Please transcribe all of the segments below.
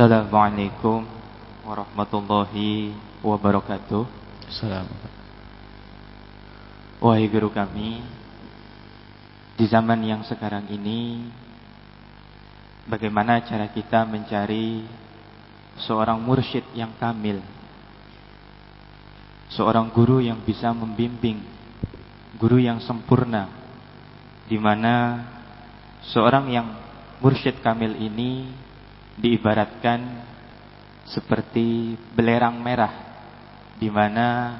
Assalamualaikum warahmatullahi wabarakatuh. Assalamualaikum. Wahai guru kami, di zaman yang sekarang ini, bagaimana cara kita mencari seorang mursyid yang kamil, seorang guru yang bisa membimbing, guru yang sempurna, di mana seorang yang mursyid kamil ini diibaratkan seperti belerang merah di mana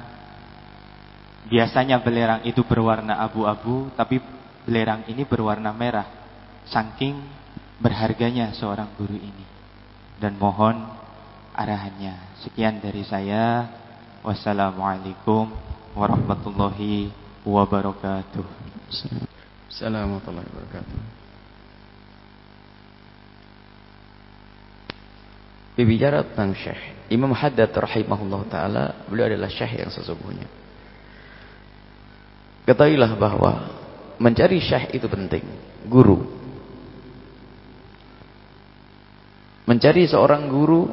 biasanya belerang itu berwarna abu-abu tapi belerang ini berwarna merah saking berharganya seorang guru ini. Dan mohon arahannya. Sekian dari saya. Wassalamualaikum warahmatullahi wabarakatuh. Assalamualaikum warahmatullahi wabarakatuh Berbicara tentang syekh Imam Haddad rahimahullah ta'ala Beliau adalah syekh yang sesungguhnya. Ketahuilah bahwa Mencari syekh itu penting. Guru. Mencari seorang guru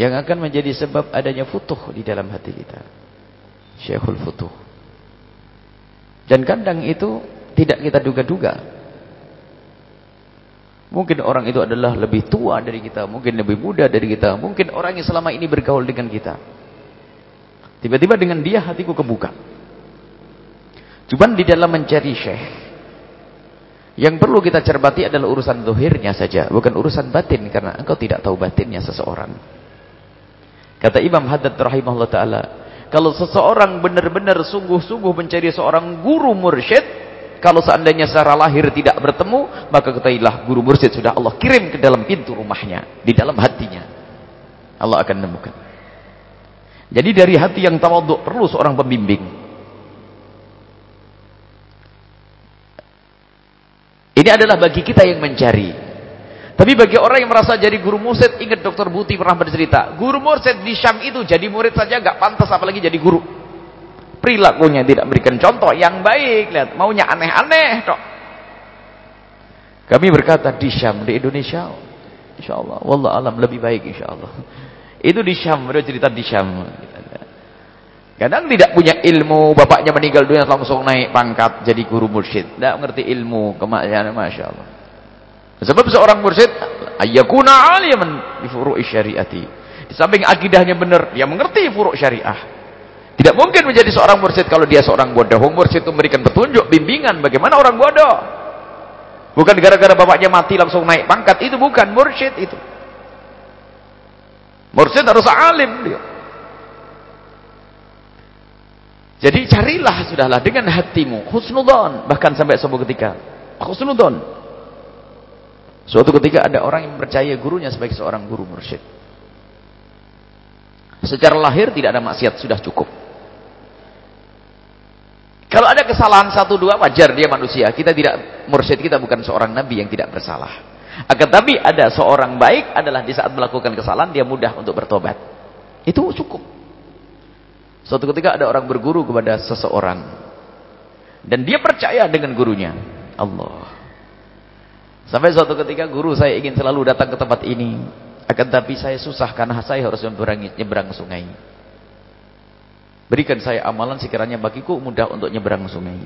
Yang akan menjadi sebab adanya futuh di dalam hati kita. Syekhul futuh. Dan kadang itu Tidak kita duga-duga Mungkin orang itu adalah lebih tua dari kita, mungkin lebih muda dari kita, mungkin orang yang selama ini bergaul dengan kita. Tiba-tiba dengan dia hatiku kebuka. Cuman di dalam mencari syekh, yang perlu kita cermati adalah urusan dohirnya saja, bukan urusan batin, karena engkau tidak tahu batinnya seseorang. Kata Imam Haddad rahimahullah ta'ala, kalau seseorang benar-benar sungguh-sungguh mencari seorang guru mursyid, kalau seandainya secara lahir tidak bertemu, maka ketahuilah guru mursyid sudah Allah kirim ke dalam pintu rumahnya, di dalam hatinya. Allah akan menemukan. Jadi dari hati yang tawaduk perlu seorang pembimbing. Ini adalah bagi kita yang mencari. Tapi bagi orang yang merasa jadi guru mursyid, ingat Dr. Buti pernah bercerita, guru mursyid di Syam itu jadi murid saja gak pantas apalagi jadi guru perilakunya tidak memberikan contoh yang baik. Lihat maunya aneh-aneh tok kami berkata di Syam di Indonesia insyaallah. Wallah alam lebih baik insyaallah. Itu di Syam ada cerita di Syam. Kadang tidak punya ilmu bapaknya meninggal dunia langsung naik pangkat jadi guru mursyid. Tidak mengerti ilmu kemahiran Masya Allah. Sebab seorang mursyid ayyakuna aliman di furu'i syariati. Di samping akidahnya benar dia mengerti furu' syariah tidak mungkin menjadi seorang mursyid kalau dia seorang bodoh. Mursyid itu memberikan petunjuk, bimbingan bagaimana orang bodoh. Bukan gara-gara bapaknya mati langsung naik pangkat. Itu bukan mursyid itu. Mursyid harus alim dia. Jadi carilah sudahlah dengan hatimu husnudon bahkan sampai sebuah ketika husnudon. Suatu ketika ada orang yang percaya gurunya sebagai seorang guru mursyid. Secara lahir tidak ada maksiat sudah cukup. Kalau ada kesalahan satu dua wajar dia manusia. Kita tidak mursyid kita bukan seorang nabi yang tidak bersalah. Akan tapi ada seorang baik adalah di saat melakukan kesalahan dia mudah untuk bertobat. Itu cukup. Suatu ketika ada orang berguru kepada seseorang dan dia percaya dengan gurunya. Allah. Sampai suatu ketika guru saya ingin selalu datang ke tempat ini. Akan tapi saya susah karena saya harus menyeberang sungai. Berikan saya amalan sekiranya bagiku mudah untuk nyebrang sungai.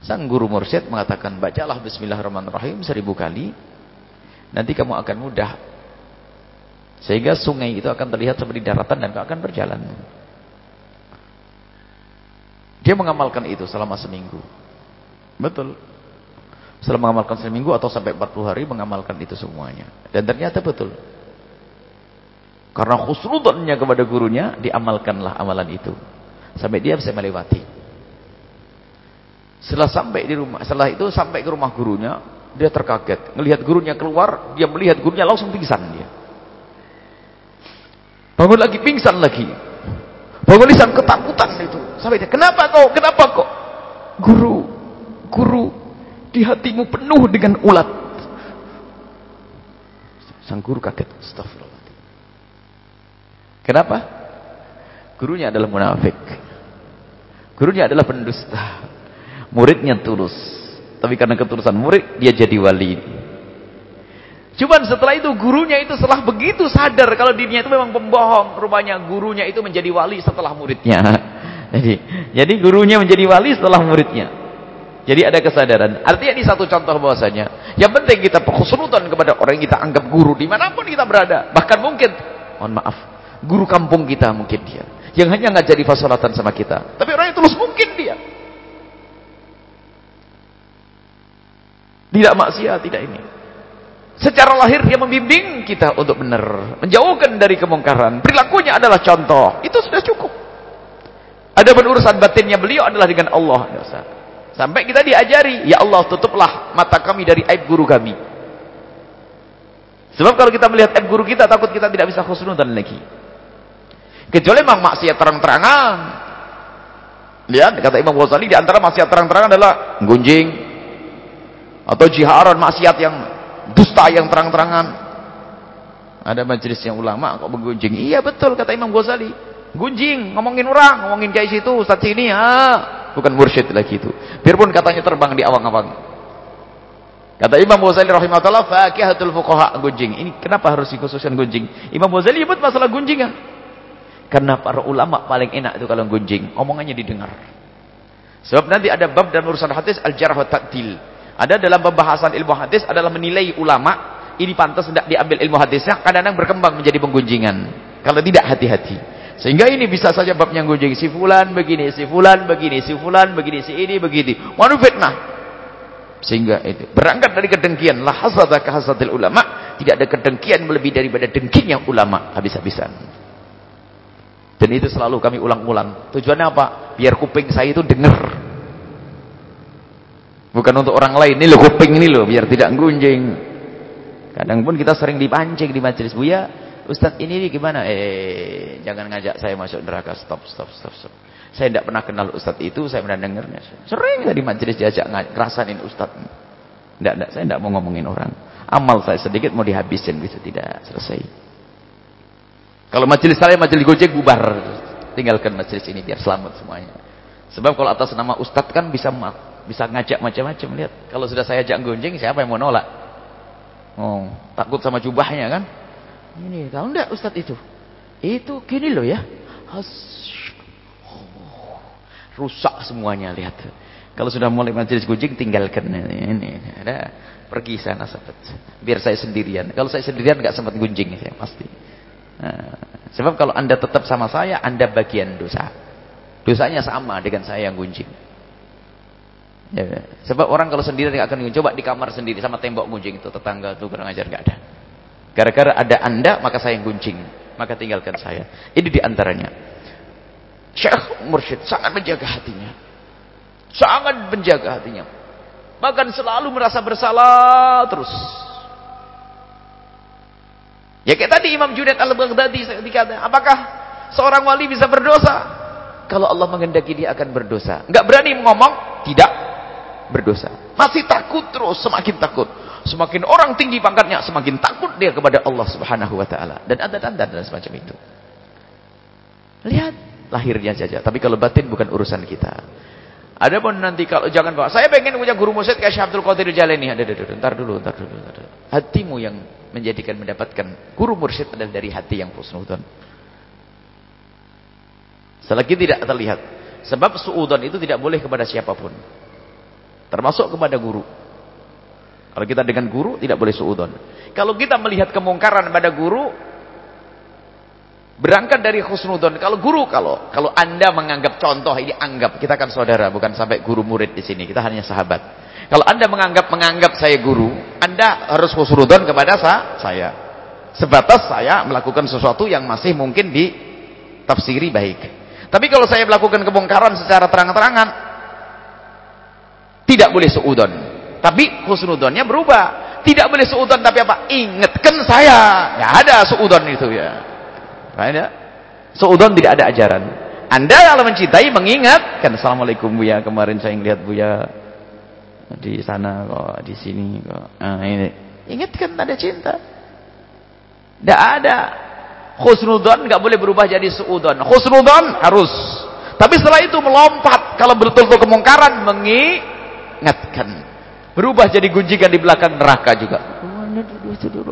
Sang guru mursyid mengatakan, bacalah bismillahirrahmanirrahim seribu kali. Nanti kamu akan mudah. Sehingga sungai itu akan terlihat seperti daratan dan akan berjalan. Dia mengamalkan itu selama seminggu. Betul. Selama mengamalkan seminggu atau sampai 40 hari mengamalkan itu semuanya. Dan ternyata betul. Karena khusnudannya kepada gurunya, diamalkanlah amalan itu. Sampai dia bisa melewati. Setelah sampai di rumah, setelah itu sampai ke rumah gurunya, dia terkaget. Melihat gurunya keluar, dia melihat gurunya langsung pingsan dia. Bangun lagi, pingsan lagi. Bangun lisan ketakutan itu. Sampai dia, kenapa kau? Kenapa kok? Guru, guru, di hatimu penuh dengan ulat. Sang guru kaget. Astagfirullah. Kenapa? Gurunya adalah munafik. Gurunya adalah pendusta. Muridnya tulus. Tapi karena ketulusan murid, dia jadi wali. Cuman setelah itu gurunya itu setelah begitu sadar kalau dirinya itu memang pembohong, rupanya gurunya itu menjadi wali setelah muridnya. Jadi, jadi gurunya menjadi wali setelah muridnya. Jadi ada kesadaran. Artinya ini satu contoh bahwasanya yang penting kita khusnudan kepada orang yang kita anggap guru di mana pun kita berada. Bahkan mungkin, mohon maaf, guru kampung kita mungkin dia. Yang hanya nggak jadi fasolatan sama kita. Tapi orang yang tulus mungkin dia. Tidak maksiat, tidak ini. Secara lahir dia membimbing kita untuk benar. Menjauhkan dari kemungkaran. Perilakunya adalah contoh. Itu sudah cukup. Ada urusan batinnya beliau adalah dengan Allah. Sampai kita diajari. Ya Allah tutuplah mata kami dari aib guru kami. Sebab kalau kita melihat aib guru kita takut kita tidak bisa khusnudan lagi. Kecuali memang maksiat terang-terangan. Lihat kata Imam Ghazali di antara maksiat terang-terangan adalah gunjing, atau jiharan maksiat yang dusta yang terang-terangan. Ada majelis yang ulama kok bergunjing. Iya betul kata Imam Ghazali. Gunjing ngomongin orang ngomongin kayak situ Ustaz sini ah bukan mursyid lagi itu. Biarpun katanya terbang di awang-awang. Kata Imam Ghazali rahimahullah fakihatul fuqaha gunjing. Ini kenapa harus dikhususkan gunjing? Imam Ghazali nyebut masalah gunjingan karena para ulama paling enak itu kalau gunjing omongannya didengar sebab nanti ada bab dalam urusan hadis al-jarh wa ta'dil ada dalam pembahasan ilmu hadis adalah menilai ulama ini pantas tidak diambil ilmu hadisnya kadang-kadang berkembang menjadi penggunjingan. Kalau tidak hati-hati. Sehingga ini bisa saja babnya gunjing si fulan begini, si fulan begini, si fulan begini, si ini begini. Manu fitnah. Sehingga itu berangkat dari kedengkian la hasada ulama, tidak ada kedengkian melebihi daripada dengkinya ulama habis-habisan. Dan itu selalu kami ulang-ulang. Tujuannya apa? Biar kuping saya itu dengar Bukan untuk orang lain. Ini loh kuping ini loh biar tidak gunjing. Kadang pun kita sering dipancing di majelis. Buya, Ustadz ini gimana? Eh, jangan ngajak saya masuk neraka. Stop, stop, stop, stop. Saya tidak pernah kenal Ustadz itu, saya pernah dengarnya. Sering di majelis diajak ngerasain Ustadz. Tidak, tidak, saya tidak mau ngomongin orang. Amal saya sedikit mau dihabisin gitu, tidak selesai. Kalau majelis saya majelis gojek bubar. Tinggalkan majelis ini biar selamat semuanya. Sebab kalau atas nama Ustadz kan bisa bisa ngajak macam-macam lihat. Kalau sudah saya ajak gonjeng siapa yang mau nolak? Oh takut sama jubahnya kan? Ini tahu enggak Ustadz itu? Itu gini loh ya. Oh, rusak semuanya lihat. Kalau sudah mulai majelis gunjing tinggalkan ini, ini. Ada pergi sana sahabat biar saya sendirian. Kalau saya sendirian nggak sempat gunjing saya pasti sebab kalau anda tetap sama saya anda bagian dosa dosanya sama dengan saya yang gunjing Ya, sebab orang kalau sendiri nggak akan coba di kamar sendiri sama tembok gunjing itu tetangga itu kurang ajar nggak ada. Gara-gara ada anda maka saya yang gunjing, maka tinggalkan saya. Ini di antaranya. Syekh Mursyid sangat menjaga hatinya, sangat menjaga hatinya. Bahkan selalu merasa bersalah terus. Ya kayak tadi Imam Junaid al-Baghdadi dikata, apakah seorang wali bisa berdosa? Kalau Allah menghendaki dia akan berdosa. Enggak berani ngomong, tidak berdosa. Masih takut terus, semakin takut. Semakin orang tinggi pangkatnya, semakin takut dia kepada Allah Subhanahu wa taala. Dan ada tanda dan semacam itu. Lihat lahirnya saja, tapi kalau batin bukan urusan kita. Ada pun nanti kalau jangan bawa, saya pengen punya guru musyid kayak Syekh Abdul Qadir. Ada, ada, ada, ntar dulu, ntar dulu, ntar dulu. Hatimu yang menjadikan mendapatkan guru mursyid adalah dari hati yang husnudzon. Selagi tidak terlihat. Sebab suudon itu tidak boleh kepada siapa pun. Termasuk kepada guru. Kalau kita dengan guru tidak boleh suudon. Kalau kita melihat kemungkaran pada guru berangkat dari khusnudon. Kalau guru kalau kalau Anda menganggap contoh ini anggap kita kan saudara bukan sampai guru murid di sini. Kita hanya sahabat. Kalau Anda menganggap menganggap saya guru, Anda harus khusnudon kepada saya. Sebatas saya melakukan sesuatu yang masih mungkin ditafsiri baik. Tapi kalau saya melakukan kemungkaran secara terang-terangan, tidak boleh seudon. Tapi husnudonnya berubah. Tidak boleh seudon tapi apa? Ingatkan saya. Ya ada seudon itu ya. Ada. Seudon tidak ada ajaran. Anda kalau mencintai mengingatkan. Assalamualaikum Buya. Kemarin saya ngelihat Buya di sana kok, di sini kok. Nah, ini. Ingatkan ada cinta. Tidak ada. Husnudon nggak boleh berubah jadi seudon. Husnudon harus. Tapi setelah itu melompat. Kalau betul-betul kemungkaran mengingatkan. Berubah jadi gunjingan di belakang neraka juga.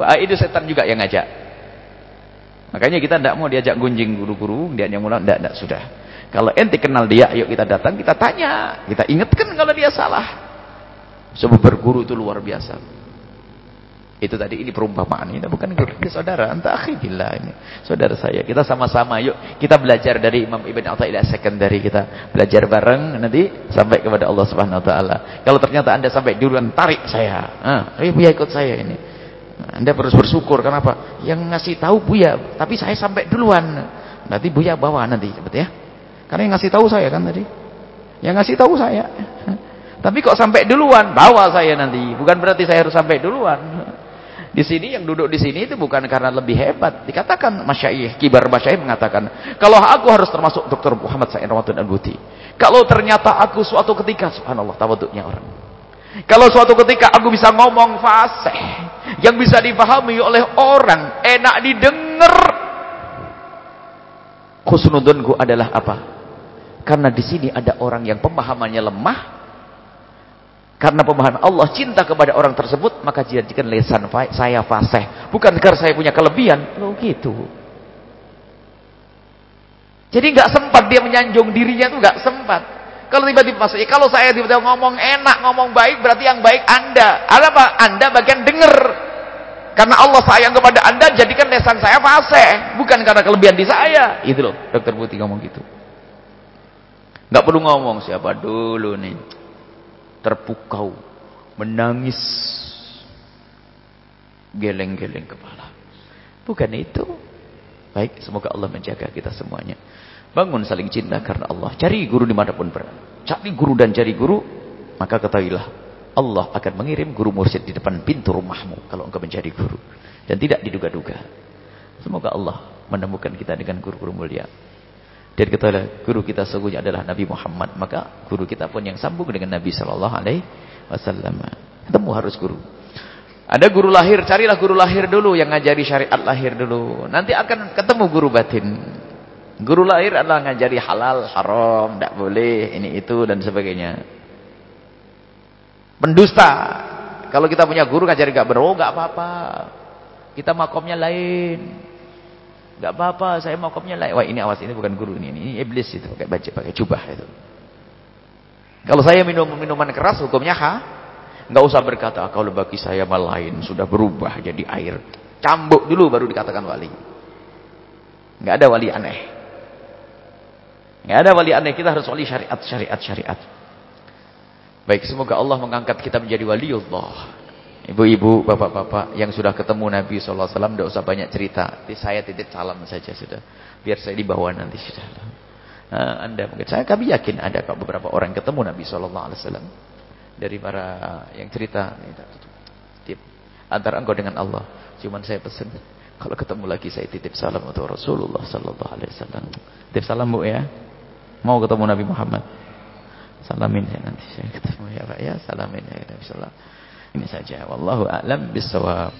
Ah, itu setan juga yang ngajak. Makanya kita tidak mau diajak gunjing guru-guru, dia hanya mulai tidak, tidak sudah. Kalau ente kenal dia, ayo kita datang, kita tanya, kita ingatkan kalau dia salah. Sebab berguru itu luar biasa. Itu tadi ini perumpamaan ini bukan guru, ini saudara, anta akhi billah ini. Saudara saya, kita sama-sama yuk kita belajar dari Imam Ibn Athaillah secondary kita. Belajar bareng nanti sampai kepada Allah Subhanahu wa taala. Kalau ternyata Anda sampai duluan tarik saya. Ah, ayo Buya ikut saya ini. Anda harus bersyukur kenapa? Yang ngasih tahu Buya, tapi saya sampai duluan. Nanti Buya bawa nanti, cepet ya. Karena yang ngasih tahu saya kan tadi. Yang ngasih tahu saya. Tapi kok sampai duluan? Bawa saya nanti. Bukan berarti saya harus sampai duluan. Di sini yang duduk di sini itu bukan karena lebih hebat. Dikatakan masyaih, kibar masyaih mengatakan, kalau aku harus termasuk Dr. Muhammad Said Ramadan Al-Buti. Kalau ternyata aku suatu ketika, subhanallah, tawaduknya orang. Kalau suatu ketika aku bisa ngomong fasih, yang bisa dipahami oleh orang, enak didengar. Khusnudunku adalah apa? Karena di sini ada orang yang pemahamannya lemah, karena pemahaman Allah cinta kepada orang tersebut, maka jadikan lesan saya fasih. Bukan karena saya punya kelebihan. Loh gitu. Jadi nggak sempat dia menyanjung dirinya itu nggak sempat. Kalau tiba-tiba masuk, kalau saya tiba-tiba ngomong enak, ngomong baik, berarti yang baik Anda. Ada apa? Anda bagian dengar. Karena Allah sayang kepada Anda, jadikan lesan saya fasih. Bukan karena kelebihan di saya. Itu loh, dokter Putih ngomong gitu. Nggak perlu ngomong siapa dulu nih terpukau, menangis, geleng-geleng kepala. Bukan itu. Baik, semoga Allah menjaga kita semuanya. Bangun saling cinta karena Allah. Cari guru di mana pun berada. Cari guru dan cari guru, maka ketahuilah Allah akan mengirim guru mursyid di depan pintu rumahmu kalau engkau menjadi guru dan tidak diduga-duga. Semoga Allah menemukan kita dengan guru-guru mulia. Dan ketahuilah guru kita sesungguhnya adalah Nabi Muhammad. Maka guru kita pun yang sambung dengan Nabi Sallallahu Alaihi. Ketemu harus guru. Ada guru lahir, carilah guru lahir dulu yang ngajari syariat lahir dulu. Nanti akan ketemu guru batin. Guru lahir adalah ngajari halal, haram, tidak boleh, ini itu dan sebagainya. Pendusta. Kalau kita punya guru ngajari gak beroh, gak apa-apa. Kita makomnya lain. Gak apa-apa, saya mau kopnya lain. Wah ini awas, ini bukan guru ini. Ini iblis itu, pakai baju, pakai jubah itu. Kalau saya minum minuman keras, hukumnya ha? Gak usah berkata, kalau bagi saya malah lain, sudah berubah jadi air. Cambuk dulu baru dikatakan wali. Gak ada wali aneh. Gak ada wali aneh, kita harus wali syariat, syariat, syariat. Baik, semoga Allah mengangkat kita menjadi waliullah. Ibu-ibu, bapak-bapak yang sudah ketemu Nabi SAW, tidak usah banyak cerita. Saya titip salam saja sudah. Biar saya dibawa nanti sudah. Nah, anda mungkin saya kami yakin ada kok beberapa orang ketemu Nabi SAW dari para yang cerita. Titip antara engkau dengan Allah. Cuman saya pesan kalau ketemu lagi saya titip salam untuk Rasulullah Wasallam. Titip salam bu ya. Mau ketemu Nabi Muhammad. Salamin ya nanti saya ketemu ya Pak ya. Salamin ya Nabi Sallallahu ini saja. Wallahu a'lam bissawab.